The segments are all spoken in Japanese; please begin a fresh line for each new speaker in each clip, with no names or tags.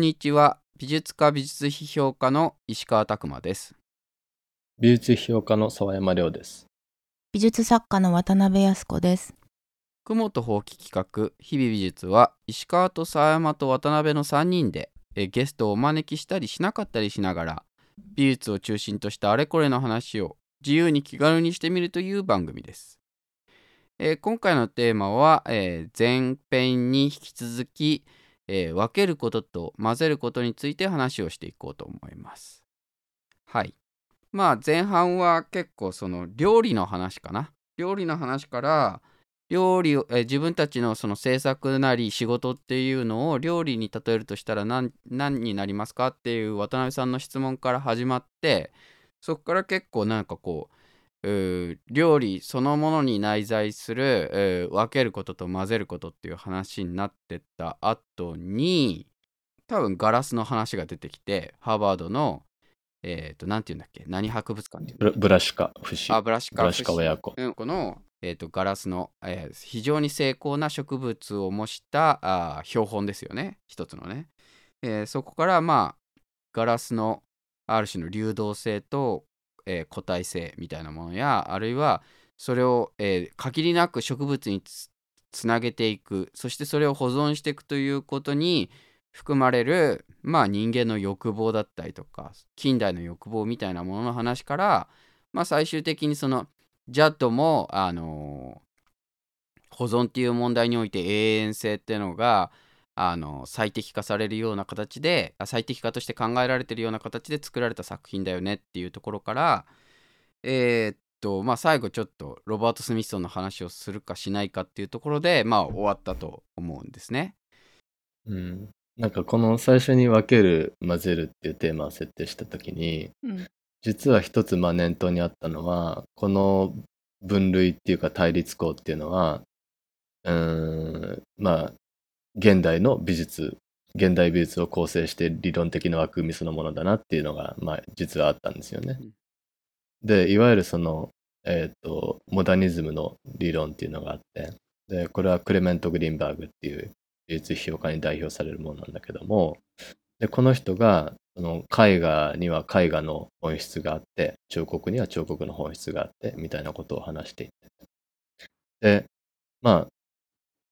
こんにちは。美術家美術批評家の石川拓磨です。
美術批評家の沢山亮です。
美術作家の渡辺康子です。
雲とほうき企画日々美術は石川と沢山と渡辺の3人でえゲストをお招きしたりしなかったりしながら美術を中心としたあれこれの話を自由に気軽にしてみるという番組です。えー今回のテーマは、えー前編に引き続き、えー分けることと混ぜることについて話をしていこうと思います。はい。まあ前半は結構その料理の話かな。料理の話から料理を、えー自分たちのその制作なり仕事っていうのを料理に例えるとしたら何何になりますかっていう渡辺さんの質問から始まってそこから結構なんかこう料理そのものに内在する、えー分けることと混ぜることっていう話になってった後に多分ガラスの話が出てきてハーバードのえっ、と何て言うんだっけ何博物館っていう
ブラシカ、不死。
あブラシカ
ブラシカ親子。
うん、この、えー、とガラスの、えー非常に精巧な植物を模した標本ですよね一つのね、えーそこからまあガラスのある種の流動性と、えー固体性みたいなものやあるいはそれを、えー限りなく植物につなげていく。そしてそれを保存していくということに含まれるまあ人間の欲望だったりとか近代の欲望みたいなものの話からまあ最終的にそのジャッドもあの保存っていう問題において永遠性っていうのがあの最適化されるような形であ最適化として考えられてるような形で作られた作品だよねっていうところからえーっとまあ最後ちょっとロバート・スミソンの話をするかしないかっていうところでまあ終わったと思うんですね。
うん。なんかこの最初に分ける、混ぜるっていうテーマを設定したときに、
うん。
実は一つまあ念頭にあったのは、この分類っていうか対立項っていうのは、うーん、まあ、現代の美術、現代美術を構成して理論的な枠組みそのものだなっていうのが、まあ、実はあったんですよね。
うん
で、いわゆるその、えっ、と、モダニズムの理論っていうのがあって、で、これはクレメント・グリーンバーグっていう美術批評家に代表されるものなんだけども、で、この人が、その絵画には絵画の本質があって、彫刻には彫刻の本質があって、みたいなことを話していて。で、まあ、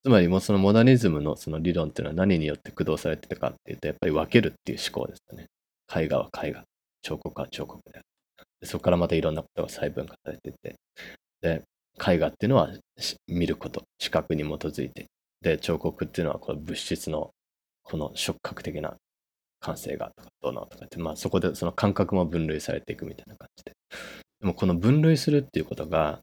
つまりもうそのモダニズムのその理論っていうのは何によって駆動されてたかっていうと、やっぱり分けるっていう思考ですよね。絵画は絵画、彫刻は彫刻である。でそこからまたいろんなことが細分化されていて、で、絵画っていうのは見ること、視覚に基づいて、で、彫刻っていうのはこの物質のこの触覚的な感性がとかどうのとかって、まあそこでその感覚も分類されていくみたいな感じで。でもこの分類するっていうことが、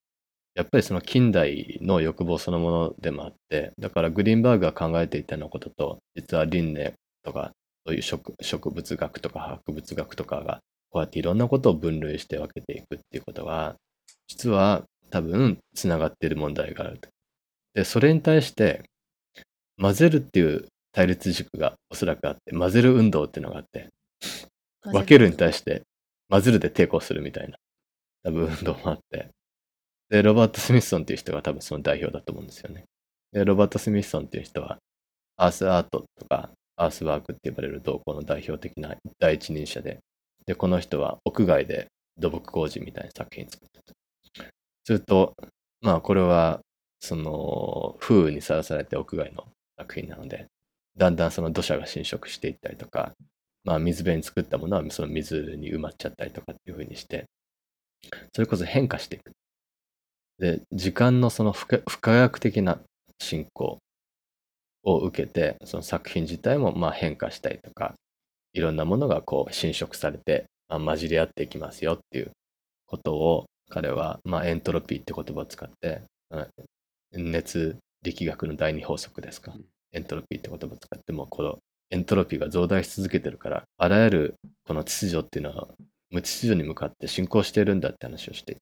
やっぱりその近代の欲望そのものでもあって、だからグリーンバーグが考えていたようなことと、実は輪廻とか、そういう植植物学とか博物学とかが、こうやっていろんなことを分類して分けていくっていうことは、実は多分つながっている問題があると。で、それに対して、混ぜるっていう対立軸がおそらくあって、混ぜる運動っていうのがあって、分けるに対して混ぜるで抵抗するみたいな多分運動もあってでロバート・スミソンっていう人が多分その代表だと思うんですよねでロバート・スミソンっていう人はアースアートとかアースワークって呼ばれる動向の代表的な第一人者ででこの人は屋外で土木工事みたいな作品作ったとするとまあこれはその風雨にさらされて屋外の作品なのでだんだんその土砂が侵食していったりとかまあ、水辺に作ったものはその水に埋まっちゃったりとかっていう風にして、それこそ変化していく。で、時間のその不可不可逆的な進行を受けて、その作品自体もまあ変化したりとか、いろんなものがこう侵食されて、まあ、混じり合っていきますよっていうことを彼は、まあ、エントロピーって言葉を使って、うん熱力学の第二法則ですか
うん。
エントロピーって言葉を使っても、このエントロピーが増大し続けてるから、あらゆるこの秩序っていうのは無秩序に向かって進行しているんだって話をしていて。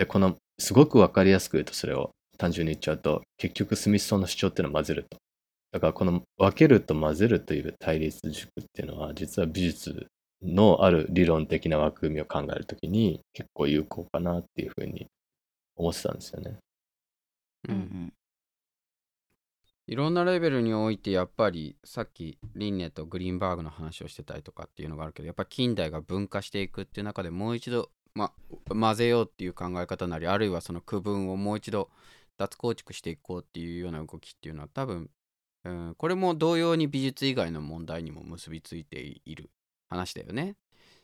で、この、すごくわかりやすく言うとそれを単純に言っちゃうと、結局スミスソンの主張っていうのは混ぜると。だからこの分けると混ぜるという対立軸っていうのは、実は美術のある理論的な枠組みを考えるときに結構有効かなっていうふうに思ってたんですよね。
うん
うん
いろんなレベルにおいてやっぱりさっきリンネとグリーンバーグの話をしてたりとかっていうのがあるけどやっぱ近代が分化していくっていう中でもう一度、ま、混ぜようっていう考え方なりあるいはその区分をもう一度脱構築していこうっていうような動きっていうのは多分、うん、これも同様に美術以外の問題にも結びついている話だよね。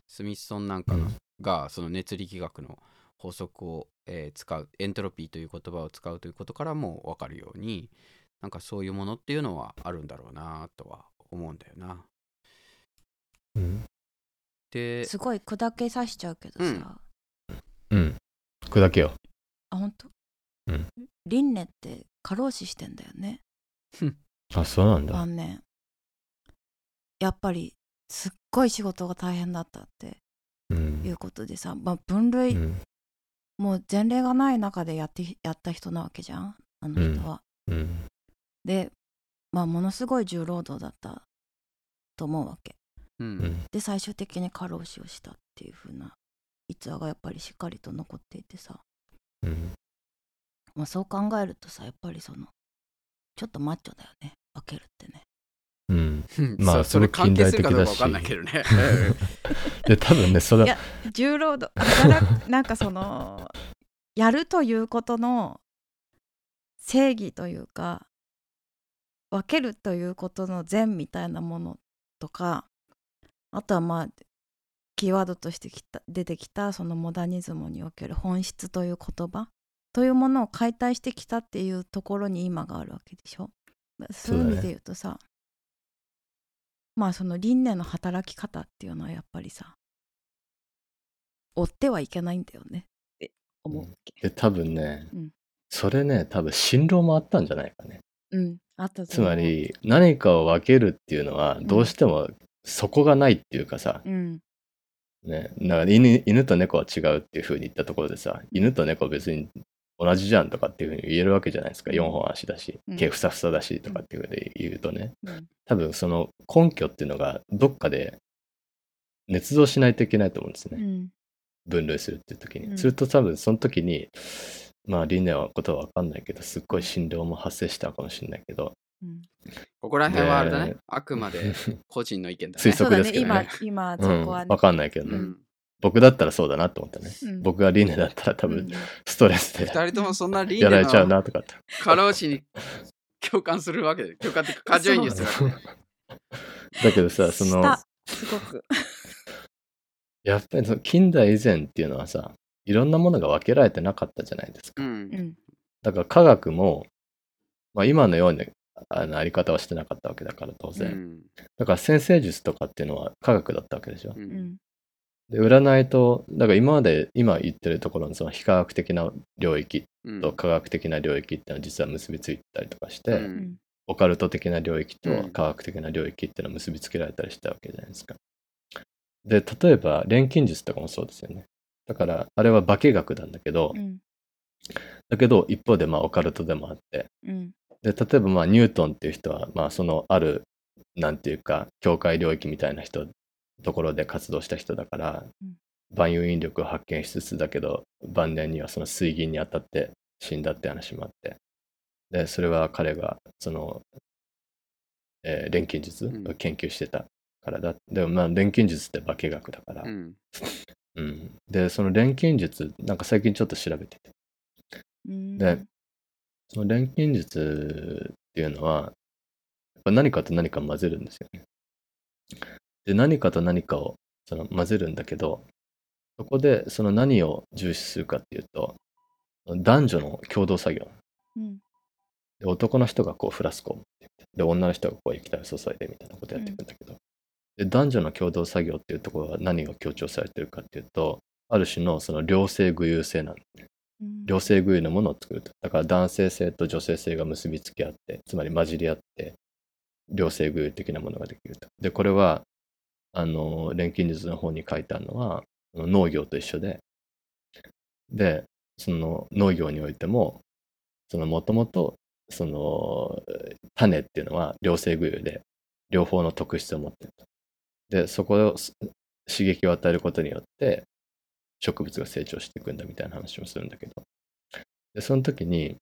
スミッソンなんかの、がその熱力学の法則を、えー使うエントロピーという言葉を使うということからも分かるようになんかそういうものっていうのはあるんだろうなとは思うんだよな。
うん。
です
ごい砕けさしちゃうけどさ、
うん
うん。砕けよ
あ本当？
うん
リンネって過労死してんだよね
う。あ、そうなんだ。
晩年やっぱりすっごい仕事が大変だったって
うん
いうことでさ、まあ、分類、
うん。
もう前例がない中でやってやった人なわけじゃん？あの人は。
うん。
でまあものすごい重労働だったと思うわけ。
うん
うん。
で最終的に過労死をしたっていう風な逸話がやっぱりしっかりと残っていてさ、
うん。
まあ、そう考えるとさやっぱりそのちょっとマッチョだよね分けるってね。
うん。
うん
まあ
そそれ関係するかどうか
近代的だし
分かんないけどね。
で、多分ね、それ
いや重労働働 なんかそのやるということの正義というか分けるということの善みたいなものとかあとはまあキーワードとしてきた出てきたそのモダニズムにおける本質という言葉というものを解体してきたっていうところに今があるわけでしょ？そういう意味で言うとさ、まあその輪廻の働き方っていうのはやっぱりさ追ってはいけないんだよねって思うわけ。
で、多分ね
うん、
それね、多分辛労もあったんじゃないかね。
うん、あったと
つま、り、何かを分けるっていうのは、どうしてもそこがないっていうかさ、
うん、
ね、だから犬犬と猫は違うっていう風に言ったところでさ、犬と猫別に同じじゃんとかっていう風に言えるわけじゃないですか。4本足だし
うん、
毛ふさふさだしとかっていう風で言うとね、
うん。
多分その根拠っていうのがどっかで捏造しないといけないと思うんですね。
うん、
分類するっていう時に。
うん。
すると多分その時に、まあ輪廻はことは分かんないけど、すっごい振動も発生したかもしれないけど、
うん。
ここら辺はあれだね
ね。
あくまで 個人の意見だ
推
ね。
そうだね
測ですけどね
今、今
うん、
そこはね。
分かんないけどね。
うん
僕だったらそうだなと思ったね。
うん
僕が輪廻だったら多分
うん
ストレスで
二人ともそんなリー
やられちゃう
の
なとかって。
過労死に共感するわけで、共感って過剰移入するわけで。
だけどさ、その、
したすごく。
やっぱりその近代以前っていうのはさ、いろんなものが分けられてなかったじゃないですか。
うん
うん、
だから科学も、まあ、今のようなあのあり方はしてなかったわけだから当
う
然。
ん
だから先生術とかっていうのは科学だったわけでしょ。
う
うんん、
で、占いと、だから今まで、今言ってるところのその非科学的な領域
うん
と科学的な領域っていうのは実は結びついてたりとかして、
う
うんん、
オカルト的な領域
うん
と科学的な領域っていうのは結びつけられたりしたわけじゃないですか。で、例えば錬金術とかもそうですよね。だから、あれは化学なんだけど、
うん、
だけど一方でまあオカルトでもあって、
うん、
で、例えばまあニュートンっていう人は、まあそのある、なんていうか、境界領域みたいな人、ところで活動した人だから、
うん
万有引力を発見しつつだけど、晩年にはその水銀に当たって死んだって話もあって、で、それは彼が、その、えー錬金術を研究してたからだ。でもまあ錬金術って化学だから、
うん
うん。で、その錬金術、なんか最近ちょっと調べてて、
うん。
でその錬金術っていうのは、やっぱ何かと何か混ぜるんですよね。で、何かと何かをその混ぜるんだけど、そこでその何を重視するかっていうと、男女の共同作業。
うん、
で男の人がこうフラスコを持ってで、女の人がこう液体を注いでみたいなことやっていくんだけど、で男女の共同作業っていうところは何が強調されてるかっていうと、ある種のその両性具有性なんですね。両性具有のものを作ると。だから男性性と女性性が結びつき合って、つまり混じり合って、両性具有的なものができると。で、これは、あの、錬金術の方に書いてあるのは、農業と一緒で、で、その農業においても、そのもともと、その種っていうのは両性具有で、両方の特質を持っていると。で、そこを刺激を与えることによって、植物が成長していくんだみたいな話をするんだけど、でその時に、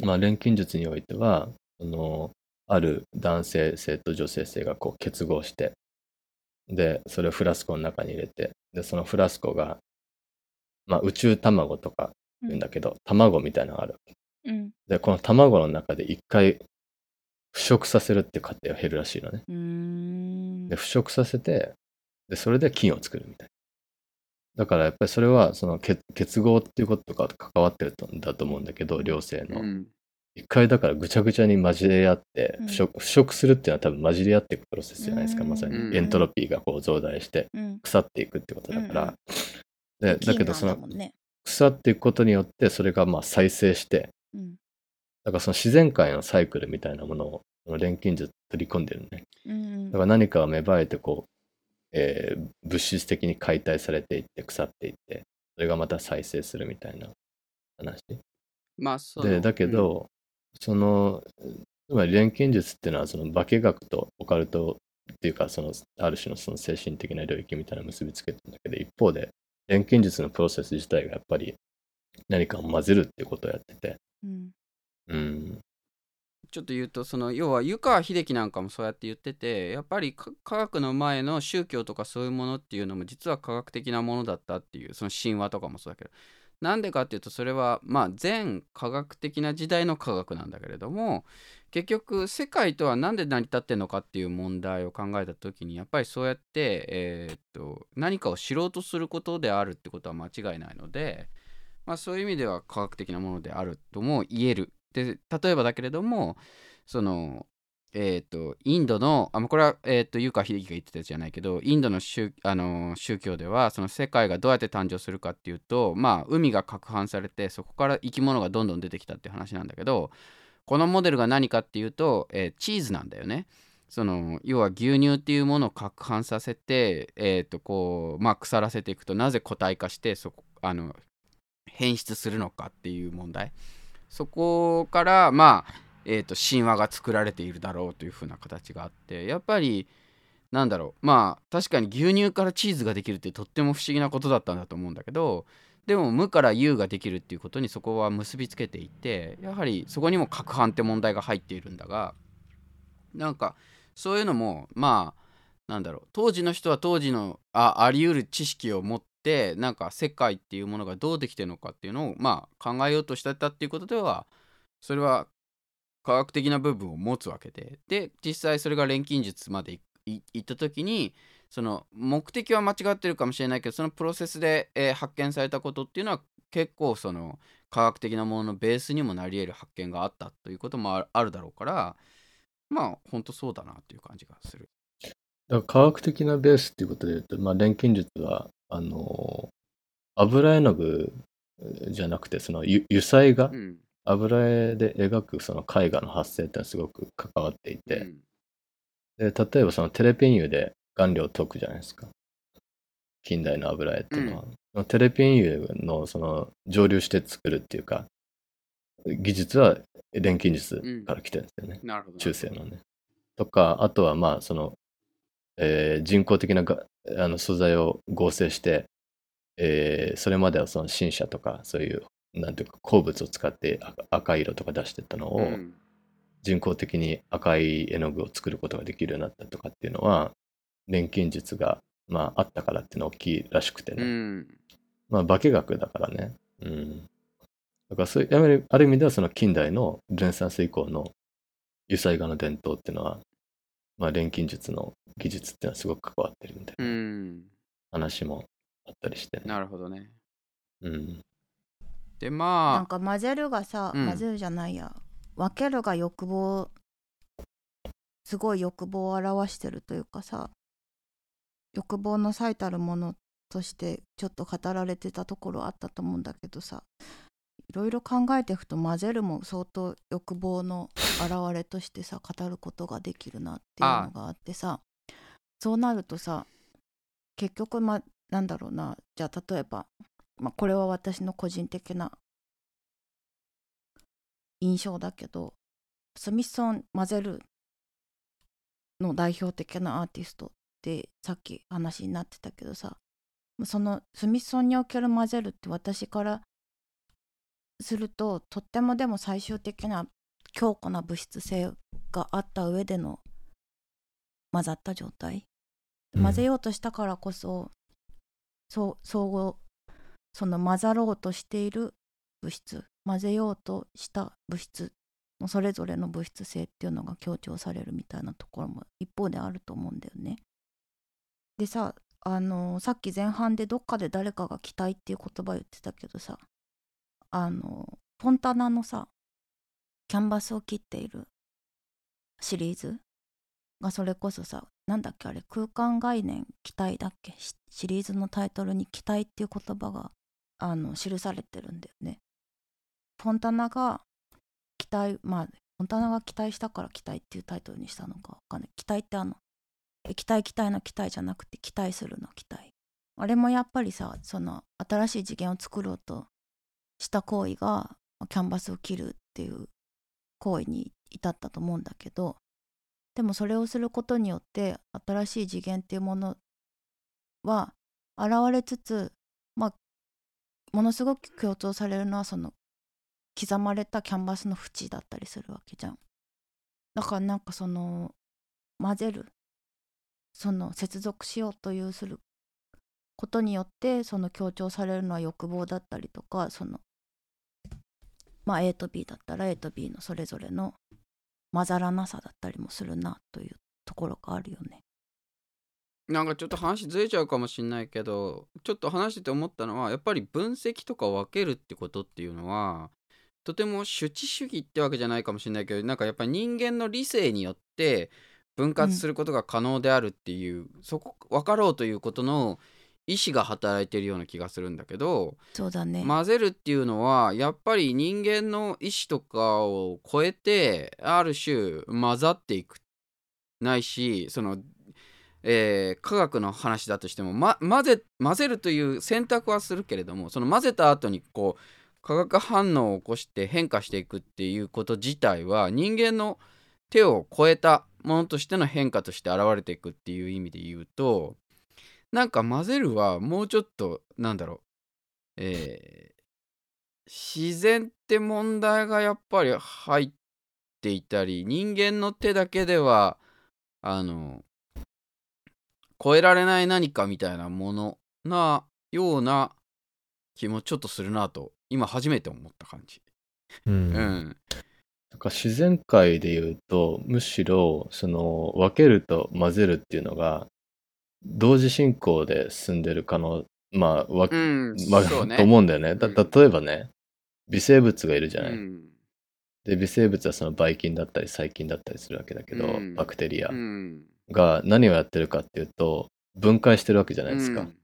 まあ、錬金術においては、そのある男性性と女性性がこう結合してでそれをフラスコの中に入れてでそのフラスコが、まあ、宇宙卵とか言うんだけど、卵みたいなのがある。
うん。
でこの卵の中で一回腐食させるっていう過程が減るらしいのね。で腐食させてでそれで菌を作るみたいなだからやっぱりそれはその結結合っていうこととかと関わってるんだと思うんだけど両性の、
うん。
一回だからぐちゃぐちゃに混じり合って
うん。
腐食,、腐食するっていうのは多分混じり合っていくプロセスじゃないですか、
うん。
まさに。
うん
エントロピーがこう増大して
うん。
腐っていくってことだから、
うん。
でだけど
金
その腐っていくことによってそれがまあ再生して
うん。
だからその自然界のサイクルみたいなものを錬金術取り込んでるね。
うん
だから何かが芽生えてこう、えー物質的に解体されていって腐っていってそれがまた再生するみたいな話。
まあそう。
でだけど、そのつまり錬金術っていうのはその化学とオカルトっていうかそのある種のその精神的な領域みたいなのを結びつけてるんだけど一方で錬金術のプロセス自体がやっぱり何かを混ぜるっていうことをやってて。
うん。
うん
ちょっと言うとその要は湯川秀樹なんかもそうやって言っててやっぱり科学の前の宗教とかそういうものっていうのも実は科学的なものだったっていうその神話とかもそうだけどなんでかっていうとそれはまあ全科学的な時代の科学なんだけれども結局世界とは何で成り立ってんのかっていう問題を考えた時にやっぱりそうやって、えっと何かを知ろうとすることであるってことは間違いないので、まあ、そういう意味では科学的なものであるとも言える。で例えばだけれどもそのえー、とインドのあこれは、えー、と湯川秀樹が言ってたやつじゃないけどインドの宗,、あの宗教ではその世界がどうやって誕生するかっていうとまあ海が攪拌されてそこから生き物がどんどん出てきたっていう話なんだけどこのモデルが何かっていうと、えーチーズなんだよね。その要は牛乳っていうものを攪拌させて、えーとこうまあ、腐らせていくとなぜ固体化してそこあの変質するのかっていう問題そこからまあえー、と神話が作られているだろうというふうな形があってやっぱりなんだろうまあ確かに牛乳からチーズができるってとっても不思議なことだったんだと思うんだけどでも無から有ができるっていうことにそこは結びつけていてやはりそこにも攪拌って問題が入っているんだがなんかそういうのもまあなんだろう当時の人は当時のああり得る知識を持ってなんか世界っていうものがどうできてるのかっていうのをまあ考えようとしてたっていうことではそれは科学的な部分を持つわけでで実際それが錬金術まで行った時にその目的は間違ってるかもしれないけどそのプロセスで、えー発見されたことっていうのは結構その科学的なもののベースにもなり得る発見があったということもあるだろうからまあ本当そうだなっていう感じがする。
だから科学的なベースっていうことで言うと、まあ、錬金術はあの油絵の具じゃなくてその油油彩画、
うん。
油絵で描くその絵画の発生ってのはすごく関わっていて、
うん。
で例えばそのテレピン油で顔料を溶くじゃないですか。近代の油絵っていうのは、そのテレピン油のその蒸留して作るっていうか技術は錬金術から来てるんですよね、
なるほど。
中世のね。とかあとはまあその、えー人工的ながあの素材を合成して、えーそれまではその新車とかそういうなんていうか鉱物を使って赤色とか出してったのを、
うん。
人工的に赤い絵の具を作ることができるようになったとかっていうのは錬金術が、まあ、あったからっていうのは大きいらしくてね、
うん。
まあ化学だからね。うん。だからそういうあるある意味ではその近代のルネサンス以降の油彩画の伝統っていうのは、まあ、錬金術の技術っていうのはすごく関わってるみたいうな
ん。
話もあったりしてね、
なるほどね。
うん、
で
なん
まあ
か混ぜるがさ、
うん。
混ぜるじゃないや。分けるが欲望すごい欲望を表してるというかさ欲望の最たるものとしてちょっと語られてたところあったと思うんだけどさいろいろ考えていくと混ぜるも相当欲望の表れとしてさ語ることができるなっていうのがあってさそうなるとさ結局まなんだろうなじゃあ例えば、まあ、これは私の個人的な印象だけどスミソン・マゼルの代表的なアーティストってさっき話になってたけどさそのスミソンにおけるマゼルって私からするととってもでも最終的な強固な物質性があった上での混ざった状態混ぜようとしたからこそ、そう相互その混ざろうとしている物質混ぜようとした物質のそれぞれの物質性っていうのが強調されるみたいなところも一方であると思うんだよね。でさあのさっき前半でどっかで誰かが期待っていう言葉言ってたけどさあのフォンタナのさキャンバスを切っているシリーズがそれこそさなんだっけあれ空間概念期待だっけシリーズのタイトルに期待っていう言葉があの記されてるんだよね。フォンタナが期待まあフォンタナが期待したから期待っていうタイトルにしたのかわかんない期待ってあの期待期待の期待じゃなくて期待するの期待あれもやっぱりさその新しい次元を作ろうとした行為がキャンバスを切るっていう行為に至ったと思うんだけどでもそれをすることによって新しい次元っていうものは現れつつまあものすごく強調されるのはその刻まれたキャンバスの縁だったりするわけじゃん。だからなんかその混ぜるその接続しようというすることによってその強調されるのは欲望だったりとかそのまあ A と B だったら A と B のそれぞれの混ざらなさだったりもするなというところがあるよね。
なんかちょっと話ずれちゃうかもしんないけどちょっと話してて思ったのはやっぱり分析とか分けるってことっていうのはとても主知主義ってわけじゃないかもしれないけどなんかやっぱり人間の理性によって分割することが可能であるっていう、そこ分かろうということの意思が働いてるような気がするんだけど
そうだね。
混ぜるっていうのはやっぱり人間の意思とかを超えてある種混ざっていくないしその、えー科学の話だとしても、ま、混ぜ混ぜるという選択はするけれどもその混ぜた後にこう化学反応を起こして変化していくっていうこと自体は人間の手を超えたものとしての変化として現れていくっていう意味で言うとなんか混ぜるはもうちょっとなんだろう。えー自然って問題がやっぱり入っていたり人間の手だけではあの超えられない何かみたいなものなような気もちょっとするなと今初めて思った感じ。
うん。
うん、
なんか自然界で言うとむしろその分けると混ぜるっていうのが同時進行で進んでる可能まあわ、
うん、
まあ
そうね。
と思うんだよね。だ
うん
例えばね微生物がいるじゃない。
うん
で微生物はそのばい菌だったり細菌だったりするわけだけど、
うん
バクテリア
うん
が何をやってるかっていうと分解してるわけじゃないですか。
うん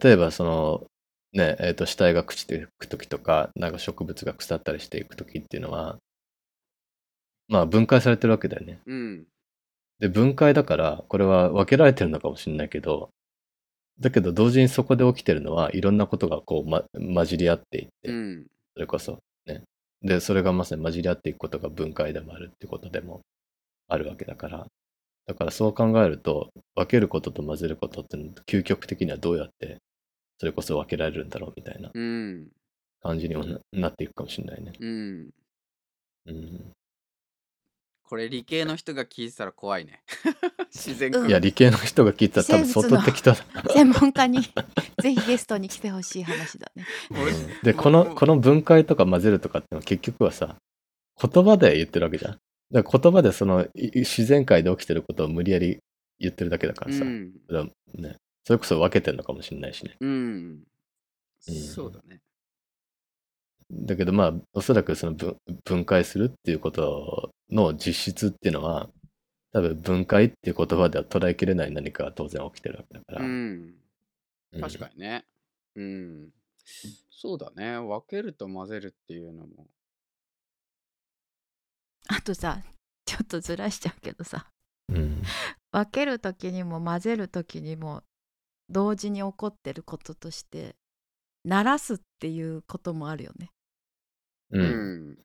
例えばそのねえー、と死体が朽ちていく時とかなんか植物が腐ったりしていく時っていうのはまあ分解されてるわけだよね。
うん
で分解だからこれは分けられてるのかもしれないけどだけど同時にそこで起きてるのはいろんなことがこう、ま、混じり合っていって、
うん。
それこそね。でそれがまさに混じり合っていくことが分解でもあるってことでもあるわけだから。だからそう考えると分けることと混ぜることって究極的にはどうやってそれこそ分けられるんだろうみたいな
うん。
感じにもななっていくかもしれないね。
うん。
うん、
これ理系の人が聞いてたら怖いね 自然
うん
いや理系の人が聞いたら多分相当適当だ。
専門家にぜひゲストに来てほしい話だね。
俺
うんでこのこの分解とか混ぜるとかってのは結局はさ言葉で言ってるわけじゃん。だから言葉でそのい自然界で起きてることを無理やり言ってるだけだからさ、
うん
それはね、それこそ分けてるのかもしれないしね。
うん
うん
そうだね
だけどまあおそらくその分分解するっていうことの実質っていうのは多分分解っていう言葉では捉えきれない何かが当然起きてるわけだから。
うん。
うん。
確かにね。うん。そうだね。分けると混ぜるっていうのも。
あとさちょっとずらしちゃうけどさ。
うん。
分ける時にも混ぜる時にも同時に起こってることとして鳴らすっていうこともあるよね。
う
うん。ん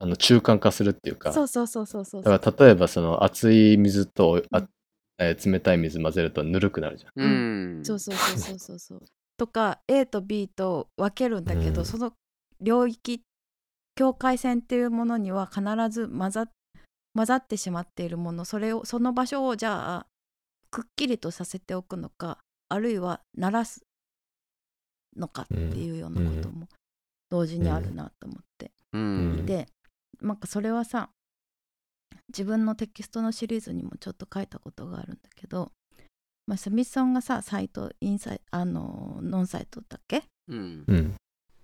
あの中間化するっていうか。
そうそうそうそうそう
だから例えばその熱い水とあ、えー冷たい水混ぜるとぬるくなるじゃん。
うん。
そうそうそうそうそう。そう。とか A と B と分けるんだけど、
うん。
その領域境界線っていうものには必ず混ざ混ざってしまっているものそれをその場所をじゃあくっきりとさせておくのかあるいは鳴らすのかっていうようなことも同時にあるなと思って、
うん。
でなんかそれはさ自分のテキストのシリーズにもちょっと書いたことがあるんだけど、まあ、スミソンがさサイトインサイあのノンサイトだっけ？っ
うん。
うん。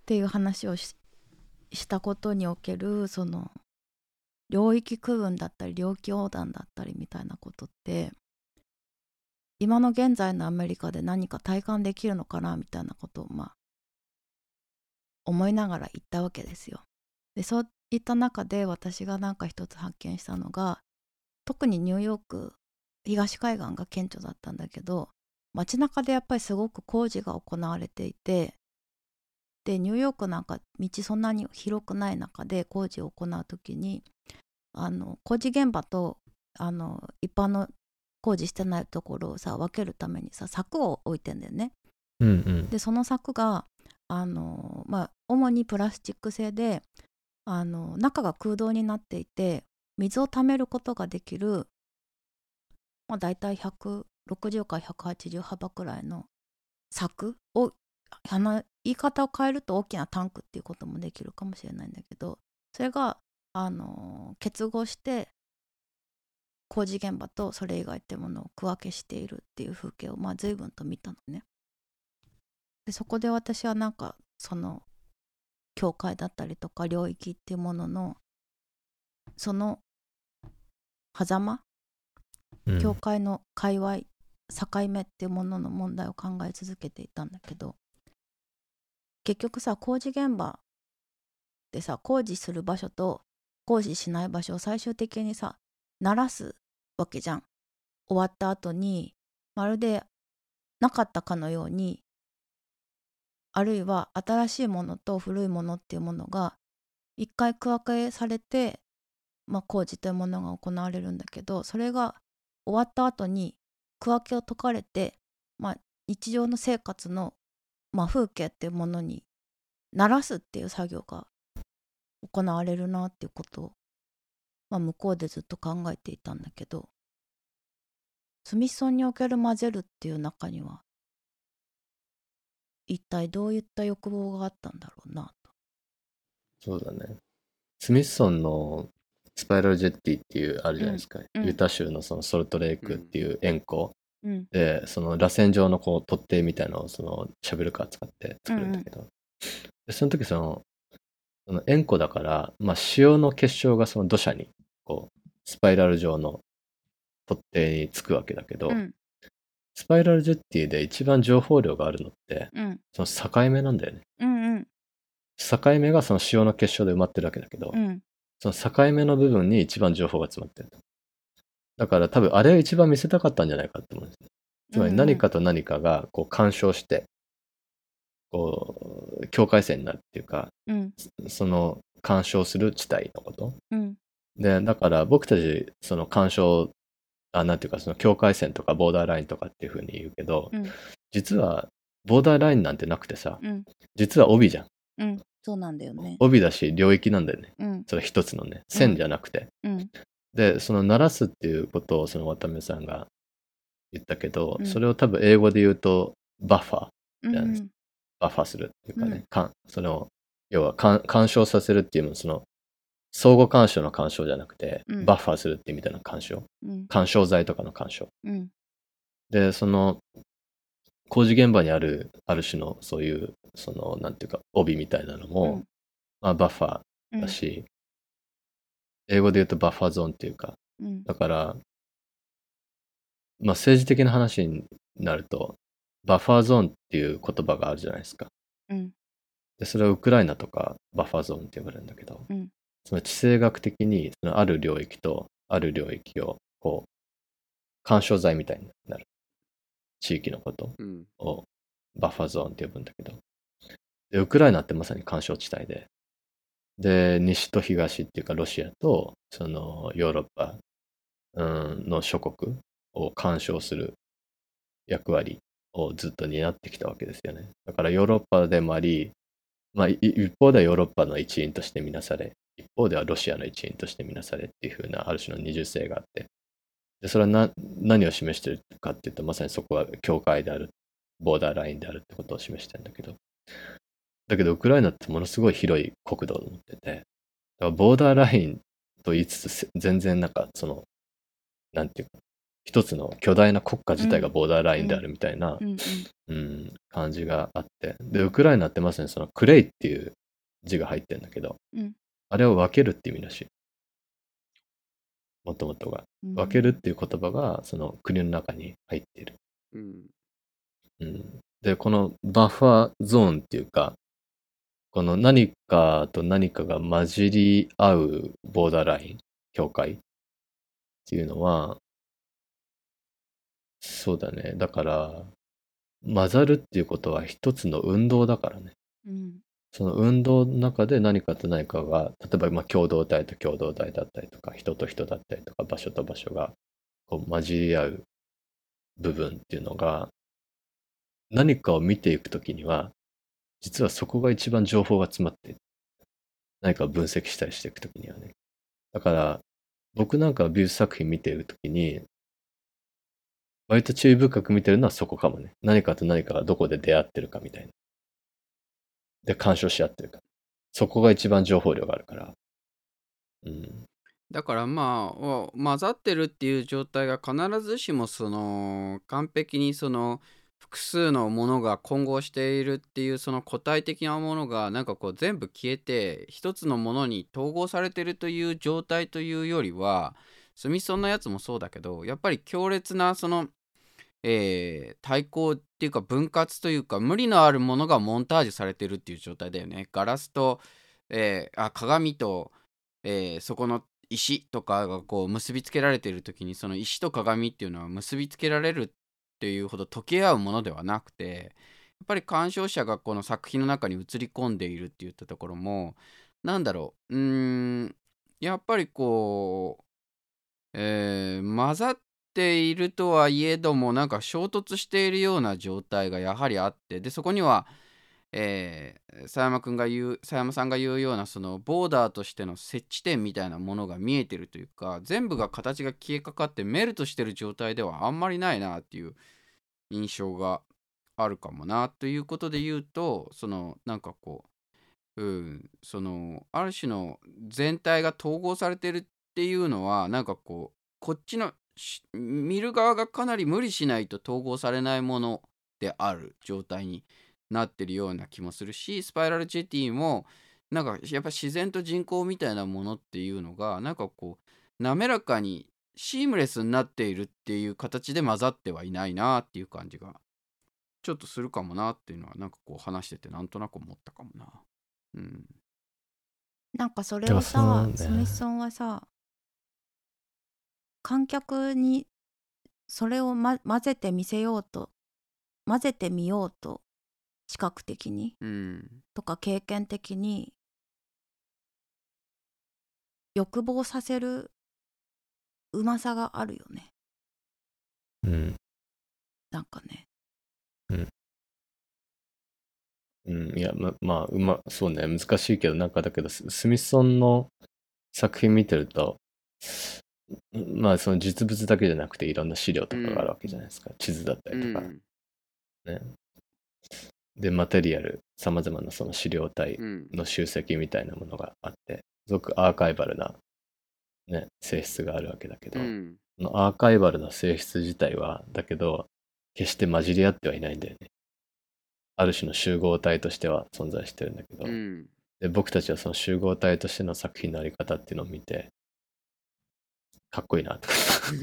ていう話をししたことにおけるその領域区分だったり領域横断だったりみたいなことって今の現在のアメリカで何か体感できるのかな？みたいなことをまあ思いながら言ったわけですよ。でそういった中で私がなんか一つ発見したのが特にニューヨーク東海岸が顕著だったんだけど街中でやっぱりすごく工事が行われていてでニューヨークなんか道そんなに広くない中で工事を行う時にあの工事現場とあの一般の工事してないところをさ分けるためにさ柵を置いてんだよね。
うんうん。
でその柵があの、まあ、主にプラスチック製であの中が空洞になっていて水を溜めることができる、まあ、大体160から180幅くらいの柵をあの言い方を変えると大きなタンクっていうこともできるかもしれないんだけどそれがあの結合して工事現場とそれ以外ってものを区分けしているっていう風景をまあ随分と見たのね。でそこで私はなんかその境界だったりとか領域っていうもののその狭間
うん。
境界の界隈境目っていうものの問題を考え続けていたんだけど結局さ工事現場でさ工事する場所と工事しない場所を最終的にさ鳴らすわけじゃん。終わった後にまるでなかったかのようにあるいは新しいものと古いものっていうものが一回区分けされて、まあ、工事というものが行われるんだけどそれが終わった後に区分けを解かれて、まあ、日常の生活の、まあ、風景っていうものに慣らすっていう作業が行われるなっていうことを、まあ、向こうでずっと考えていたんだけどスミソンにおける混ぜるっていう中には一体どういった欲望があったんだろうなと。
そうだね。スミッソンのスパイラルジェッティっていうあるじゃないですか。
うん
ユタ州のそのソルトレイクっていう円弧
うん。
で、その螺旋状のこう突堤みたいなのをそのシャベルカー使って作るんだけど、でその時そのその円弧だから、まあ、塩の結晶がその土砂にこうスパイラル状の突堤につくわけだけど、
うん
スパイラルジェッティで一番情報量があるのって
うん
その境目なんだよね。
うんうん
境目がその塩の結晶で埋まってるわけだけど、
うん
その境目の部分に一番情報が詰まってると。だから多分あれを一番見せたかったんじゃないかと思うんですね。つまり何かと何かがこう干渉して、こう、境界線になるっていうか、
うん
その干渉する地帯のこと。
うん
で、だから僕たち、その干渉、あ、なんていうか、その境界線とかボーダーラインとかっていうふうに言うけど、
うん。
実はボーダーラインなんてなくてさ、
うん。
実は帯じゃん。
うん。そうなんだよね。
帯だし領域なんだよね。
うん。
それ一つのね、線じゃなくて。
うん。
で、その鳴らすっていうことをその渡辺さんが言ったけど、
うん。
それを多分英語で言うとバッファー、
うん。
やるバッファーするっていうかね、
うん。
かんその要は干干渉させるっていうのはその相互干渉の干渉じゃなくて、
うん。
バッファーするってみたいな干渉、
うん。
干渉剤とかの干渉。
うん。
で、その工事現場にあるある種のそういうそのなんていうか帯みたいなのも、
うん。
まあ、バッファーだし、英語で言うと buffer zone っていうか
うん。
だから、まあ、政治的な話になると、 buffer zone っていう言葉があるじゃないですか。
うん。
でそれはウクライナとか buffer zone って呼ばれるんだけど、
うん
その地政学的にそのある領域とある領域をこう干渉剤みたいになる。地域のこと。
うん。
をバッファーゾーンって呼ぶんだけど。でウクライナってまさに干渉地帯で。で西と東っていうかロシアとそのヨーロッパうんの諸国を干渉する役割をずっと担ってきたわけですよね。だからヨーロッパでもありまあ、い一方ではヨーロッパの一員として見なされ、一方ではロシアの一員として見なされっていう風なある種の二重性があって、でそれはな何を示してるかっていうと、まさにそこは境界である、ボーダーラインであるってことを示してるんだけど、だけどウクライナってものすごい広い国土を持ってて、だからボーダーラインと言いつつ、全然なんかその、なんていうか、一つの巨大な国家自体がボーダーラインであるみたいな、
うん。
感じがあって。で、ウクライナってまさにそのクレイっていう字が入ってるんだけど、
うん
あれを分けるって意味らしい。もともとが。
うん
分けるっていう言葉がその国の中に入っている。
うん
うん、で、このバッファーゾーンっていうか、この何かと何かが混じり合うボーダーライン、境界っていうのは、そうだね。だから、混ざるっていうことは一つの運動だからね。
うん
その運動の中で何かと何かが、例えばまあ共同体と共同体だったりとか、人と人だったりとか、場所と場所がこう混じり合う部分っていうのが、何かを見ていくときには、実はそこが一番情報が詰まっている、何かを分析したりしていくときにはね。だから、僕なんか美術作品見ているときに、割と注意深く見てるのはそこかもね。何かと何かがどこで出会ってるかみたいな。で、干渉し合ってるか。そこが一番情報量があるから。うん。
だからまあ混ざってるっていう状態が必ずしもその完璧にその複数のものが混合しているっていうその個体的なものがなんかこう全部消えて一つのものに統合されてるという状態というよりはスミソンのやつもそうだけどやっぱり強烈なその、えー対抗っていうか分割というか無理のあるものがモンタージュされてるっていう状態だよね。ガラスと、えーあ鏡と、えーそこの石とかがこう結びつけられてる時にその石と鏡っていうのは結びつけられるっていうほど溶け合うものではなくてやっぱり鑑賞者がこの作品の中に映り込んでいるっていったところもなんだろううーんやっぱりこう、えー混ざっているとはいえどもなんか衝突しているような状態がやはりあってでそこにはえー、佐山くんが言う佐山さんが言うようなそのボーダーとしての接地点みたいなものが見えてるというか全部が形が消えかかってメルトしてる状態ではあんまりないなっていう印象があるかもなということで言うとそのなんかこううんそのある種の全体が統合されてるっていうのはなんかこうこっちの見る側がかなり無理しないと統合されないものである状態になってるような気もするしスパイラルジェティもなんかやっぱ自然と人工みたいなものっていうのがなんかこう滑らかにシームレスになっているっていう形で混ざってはいないなっていう感じがちょっとするかもなっていうのはなんかこう話しててなんとなく思ったかもな。うん、
なんかそれをさ、
ね
スミスソンはさ観客にそれを、ま、混ぜてみせようと混ぜてみようと視覚的に
うん、
とか経験的に欲望させるうまさがあるよね
うん。
なんかね
うん。いや、ま、まあ、うま、そうね。難しいけど、なんかだけど、ススミソンの作品見てると、まあ、その実物だけじゃなくて、いろんな資料とかがあるわけじゃないですか。地図だった
う
りとか。
ん
ね。で、マテリアル、さまざまなその資料体
うん
の集積みたいなものがあって、すごくアーカイバルな、ね、性質があるわけだけど、
うん
そのアーカイバルな性質自体は、だけど、決して混じり合ってはいないんだよね。ある種の集合体としては存在してるんだけど、
うん
で僕たちはその集合体としての作品のあり方っていうのを見て、かっこいいなとかっ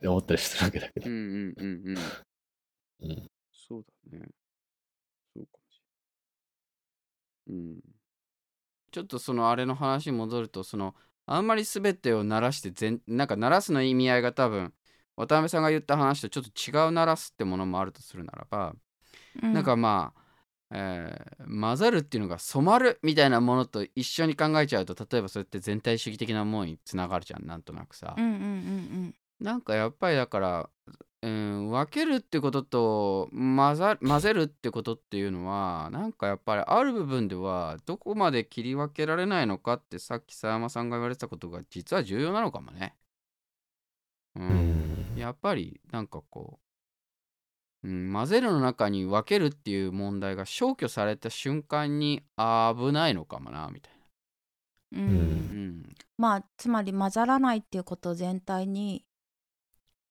て 思ったりするわけだけど。
うんうんうんうん
うん
そうだね。そうかもしれない。うん。ちょっとそのあれの話に戻ると、そのあんまり全てを鳴らして全、なんか鳴らすの意味合いが多分、渡辺さんが言った話とちょっと違う鳴らすってものもあるとするならば、
うん
なんかまあ、えー混ざるっていうのが染まるみたいなものと一緒に考えちゃうと例えばそれって全体主義的なものにつながるじゃんなんとなくさ、
うんうんうん
なんかやっぱりだからうん、分けるってことと混ざ混ぜるってことっていうのはなんかやっぱりある部分ではどこまで切り分けられないのかってさっき佐山さんが言われてたことが実は重要なのかもね。う、
うんん。
やっぱりなんかこう、うん、混ぜるの中に分けるっていう問題が消去された瞬間に危ないのかもなみたい
うん
うん。
な。うん、
まあつまり混ざらないっていうこと全体に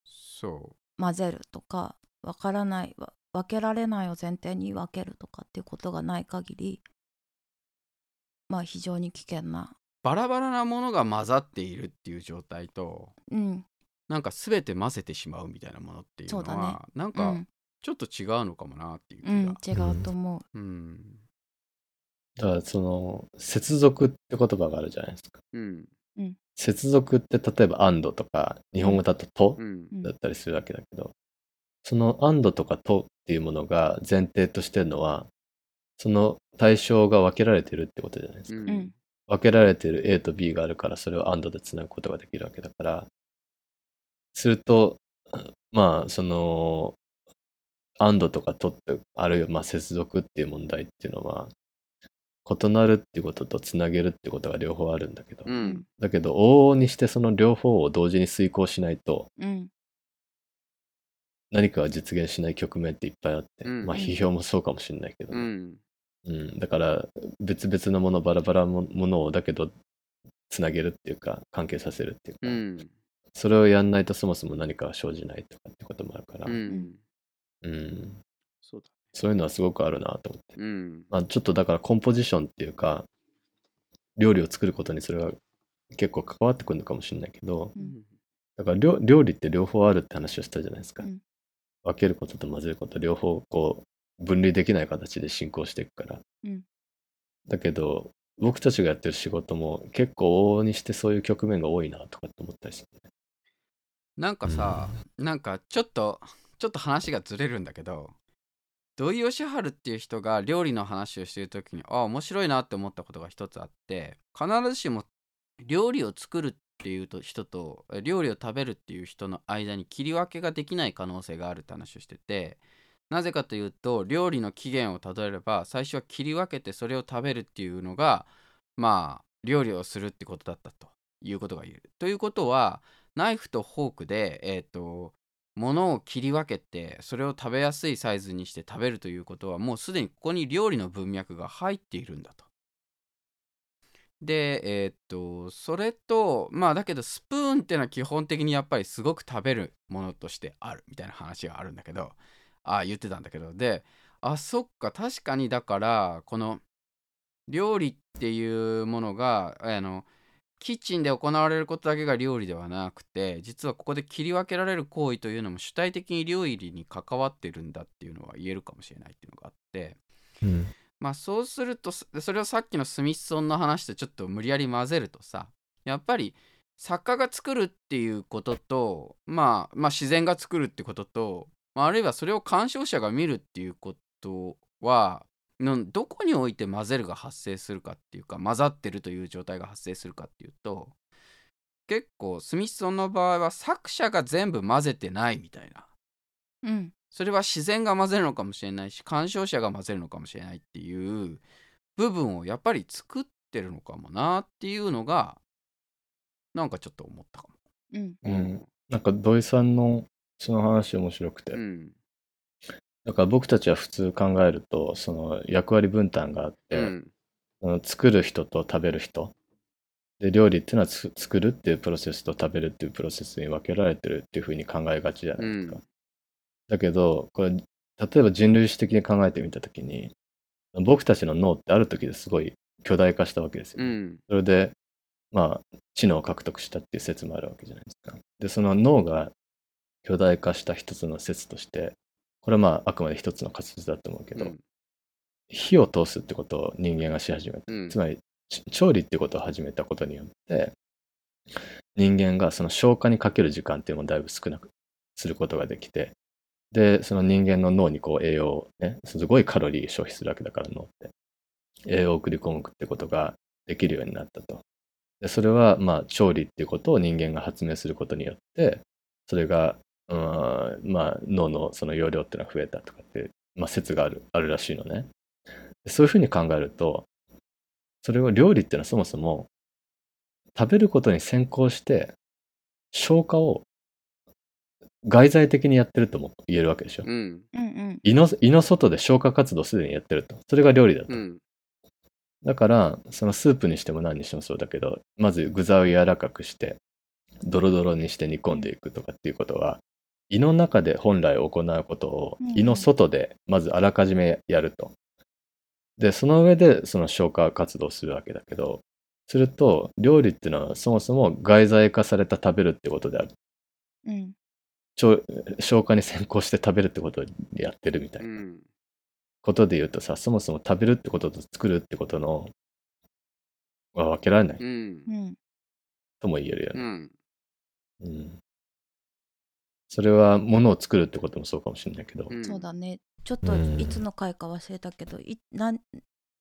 そ
混ぜるとか分からないわ分けられないを前提に分けるとかっていうことがない限りまあ非常に危険な
うバラバラなものが混ざっているっていう状態と
うん。
なんか全て混ぜてしまうみたいなものっていうの
そうだね。
はなんか
うん
ちょっと違うのかもなっていう気
うん
が。
違うと思う。
うん。
だからその、接続って言葉があるじゃないですか。
うん。
接続って例えば and とか、日本語だととだったりするわけだけど、その and とかとっていうものが前提としてるのは、その対象が分けられてるってことじゃないですか。分けられてる A と B があるから、それを and でつなぐことができるわけだから、すると、まあ、その、and とかとって、あるいはまあ接続っていう問題っていうのは、異なるっていうこととつなげるっていうことが両方あるんだけど、
うん。
だけど往々にしてその両方を同時に遂行しないと
うん。
何かが実現しない局面っていっぱいあって、
うん。
まあ批評もそうかもしれないけどね、
うん。
うん。だから別々のものバラバラのものをだけどつなげるっていうか関係させるっていうか、
うん。
それをやんないとそもそも何かが生じないとかってこともあるから、
う
うん。
んそうだ
そういうのはすごくあるなと思って、
うん。
まあ、ちょっとだからコンポジションっていうか料理を作ることにそれが結構関わってくるのかもしれないけど、
うん。
だから料料理って両方あるって話をしたじゃないですか。
うん。
分けることと混ぜること両方こう分離できない形で進行していくから。
うん。
だけど僕たちがやってる仕事も結構往々にしてそういう局面が多いなとかって思ったりして、ね。
なんかさ、なんかちょっとちょっと話がずれるんだけど土井善晴っていう人が料理の話をしてる時にああ面白いなって思ったことが一つあって必ずしも料理を作るっていうと人と料理を食べるっていう人の間に切り分けができない可能性があるって話をしててなぜかというと料理の起源をたどれば最初は切り分けてそれを食べるっていうのがまあ料理をするってことだったということが言える。ということはナイフとフォークで、えー、と物を切り分けてそれを食べやすいサイズにして食べるということはもうすでにここに料理の文脈が入っているんだと。でえっ、とそれとまあだけどスプーンっていうのは基本的にやっぱりすごく食べるものとしてあるみたいな話があるんだけどああ言ってたんだけどであそっか確かにだからこの料理っていうものがあのキッチンで行われることだけが料理ではなくて実はここで切り分けられる行為というのも主体的に料理に関わってるんだっていうのは言えるかもしれないっていうのがあって
うん。
まあそうするとそそれをさっきのスミッソンの話とちょっと無理やり混ぜるとさやっぱり作家が作るっていうことと、まあ、まあ自然が作るってことと、まあ、あるいはそれを鑑賞者が見るっていうことはのどこにおいて混ぜるが発生するかっていうか混ざってるという状態が発生するかっていうと結構スミッソンの場合は作者が全部混ぜてないみたいな。
うん。
それは自然が混ぜるのかもしれないし鑑賞者が混ぜるのかもしれないっていう部分をやっぱり作ってるのかもなっていうのがなんかちょっと思ったかも。
うん。
うん。なんか土井さんのその話面白くて、
うん
だから僕たちは普通考えるとその役割分担があって、
うん。
その作る人と食べる人。で料理っていうのはつ作るっていうプロセスと食べるっていうプロセスに分けられてるっていうふうに考えがちじゃないですか。
うん。
だけどこれ例えば人類史的に考えてみた時に僕たちの脳ってある時ですごい巨大化したわけですよ。ね、
うん。
それでまあ知能を獲得したっていう説もあるわけじゃないですか。でその脳が巨大化した一つの説としてこれはまああくまで一つの仮説だと思うけど、
うん。
火を通すってことを人間がし始めた。
うん。
つまりち調理ってことを始めたことによって人間がその消化にかける時間っていうのをだいぶ少なくすることができてでその人間の脳にこう栄養をねすごいカロリー消費するわけだから脳って栄養を送り込むってことができるようになったと。でそれはまあ調理っていうことを人間が発明することによってそれがうんまあ、脳のその容量っていうのが増えたとかって、まあ、説があるあるらしいのね。そういうふうに考えると、それを料理っていうのはそもそも食べることに先行して消化を外在的にやってるとも言えるわけでしょ。
うん
胃の胃の外で消化活動をすでにやってると。それが料理だと。
うん
だから、そのスープにしても何にしてもそうだけど、まず具材を柔らかくして、ドロドロにして煮込んでいくとかっていうことは、胃の中で本来行うことを胃の外でまずあらかじめやると。で、その上でその消化活動をするわけだけど、すると、料理っていうのはそもそも外在化された食べるってことである。
うん
消消化に先行して食べるってことをやってるみたいうなんことで言うとさ、そもそも食べるってことと作るってことのは分けられない
うん
うん
とも言えるよね。
うん
うん。それは物を作るってこともそうかもしれないけど、
うん。
そうだね。ちょっと
うん。
いつの回か忘れたけど、いなん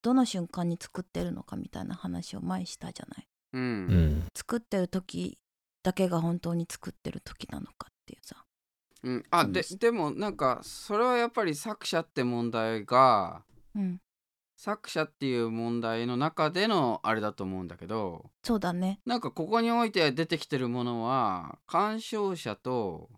どの瞬間に作ってるのかみたいな話を前にしたじゃない。
う
うん。ん。
作ってる時だけが本当に作ってる時なのかっていうさ。
うん。あででもなんかそれはやっぱり作者って問題が
うん。
作者っていう問題の中でのあれだと思うんだけど
そうだね。
なんかここにおいて出てきてるものは鑑賞者と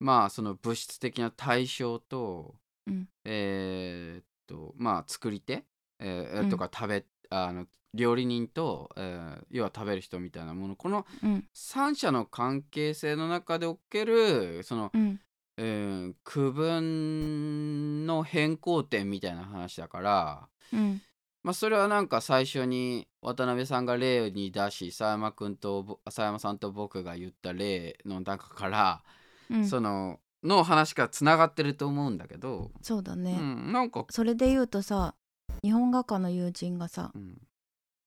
まあその物質的な対象と、
うん。
えーっとまあ作り手、えー
うん。
とか食べあの料理人と、えー要は食べる人みたいなもの。この
うん。
三者の関係性の中でおけるその、
うん。
えー区分の変更点みたいな話だから
うん。
まあそれはなんか最初に渡辺さんが例に出し佐山君とぼ佐山さんと僕が言った例の中から、
うん。
そのの話がつながってると思うんだけど、う
そうだね、
ん、なんか、
それで言うとさ日本画家の友人がさ
うん、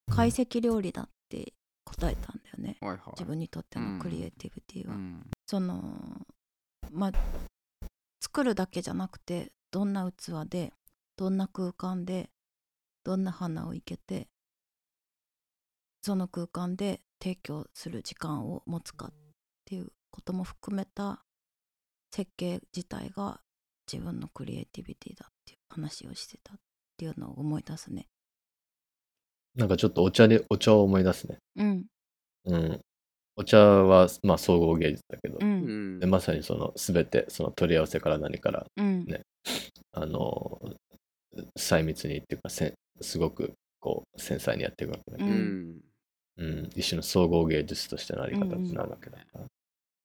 懐石料理だって答えたんだよね。
はいはい。
自分にとってのクリエイティビティは、
うん。
そのまあ作るだけじゃなくてどんな器でどんな空間でどんな花を生けてその空間で提供する時間を持つかっていうことも含めた設計自体が自分のクリエイティビティだっていう話をしてたっていうのを思い出すね。
なんかちょっとお茶で、お茶を思い出すね。
うん。
うん。お茶は、まあ、総合芸術だけど、
う
うん。ん
でまさにその全てその取り合わせから何から
うん。
ねあの細密にっていうかせすごくこう繊細にやっていくわけだけ
う
ど、
ん。
うん。一種の総合芸術としてのあり方になるわけだか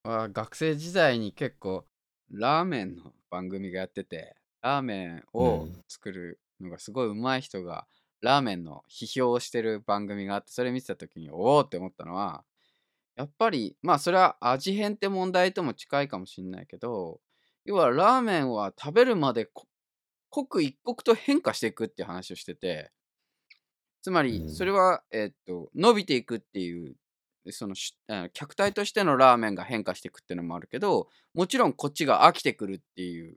ら、
は学生時代に結構ラーメンの番組がやっててラーメンを
うん。
作るのがすごい上手い人がラーメンの批評をしてる番組があってそれ見てた時におおって思ったのはやっぱりまあそれは味変って問題とも近いかもしれないけど要はラーメンは食べるまでこ刻一刻と変化していくっていう話をしててつまり
うん。
それは、えっと伸びていくっていうそのしあ客体としてのラーメンが変化していくっていうのもあるけどもちろんこっちが飽きてくるっていう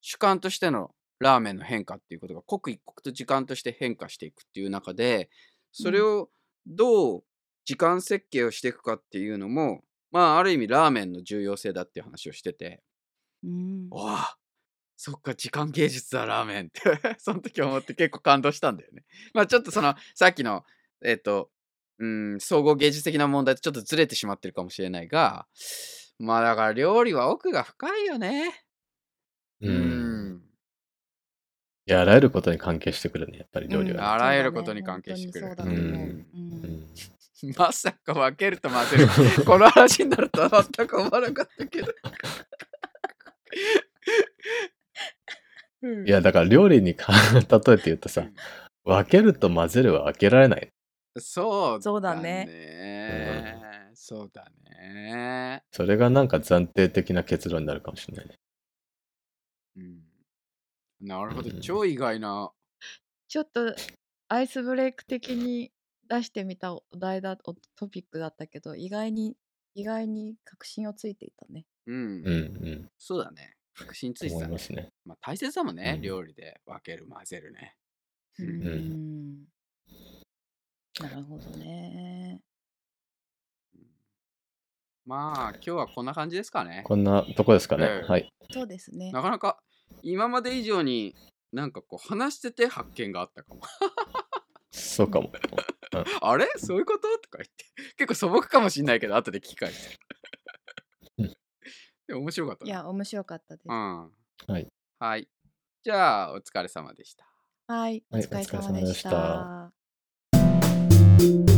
主観としてのラーメンの変化っていうことが刻一刻と時間として変化していくっていう中でそれをどう時間設計をしていくかっていうのもまあある意味ラーメンの重要性だっていう話をしてて。
うん
わあそっか時間芸術だラーメンって その時思って結構感動したんだよね。まあちょっとそのさっきのえっ、とうん総合芸術的な問題とちょっとずれてしまってるかもしれないがまあだから料理は奥が深いよね。
うん。いやあらゆることに関係してくるねやっぱり料理は、
あらゆることに関係してくる。
そう
ん。
うん。
うん。まさか分けると混ぜる。この話になるとは全く思わなかったけど。
いやだから料理にか例えて言うとさ分けると混ぜるは分けられない
そう
そうだ
だ
ね
ね。そうだね。
それがなんか暫定的な結論になるかもしれないね
うんなるほど、
うん
超意外な。
ちょっとアイスブレイク的に出してみたお題だおトピックだったけど意外に意外に確信をついていたね。
うん、
うんうん
そうだね。確信ついてたね
思いま。すね
まあ、大切だもんね、
うん
料理で分ける、混ぜるね。
う
うん
んなるほどね。
まあ今日はこんな感じですかね。
こんなとこですかね。
ええ
はい。
そうですね
なかなか今まで以上になんかこう話してて発見があったかも。
そうかも。
あれ？そういうこと？とか言って。結構素朴かもしんないけど、後で聞き返して。
うん
でも面白かったね。
いや面白かったです
うん。
はい。
はい。じゃあ、お疲れ様でした。
はい、お
はい
疲れ
お疲れ
様でし
た
Thank you.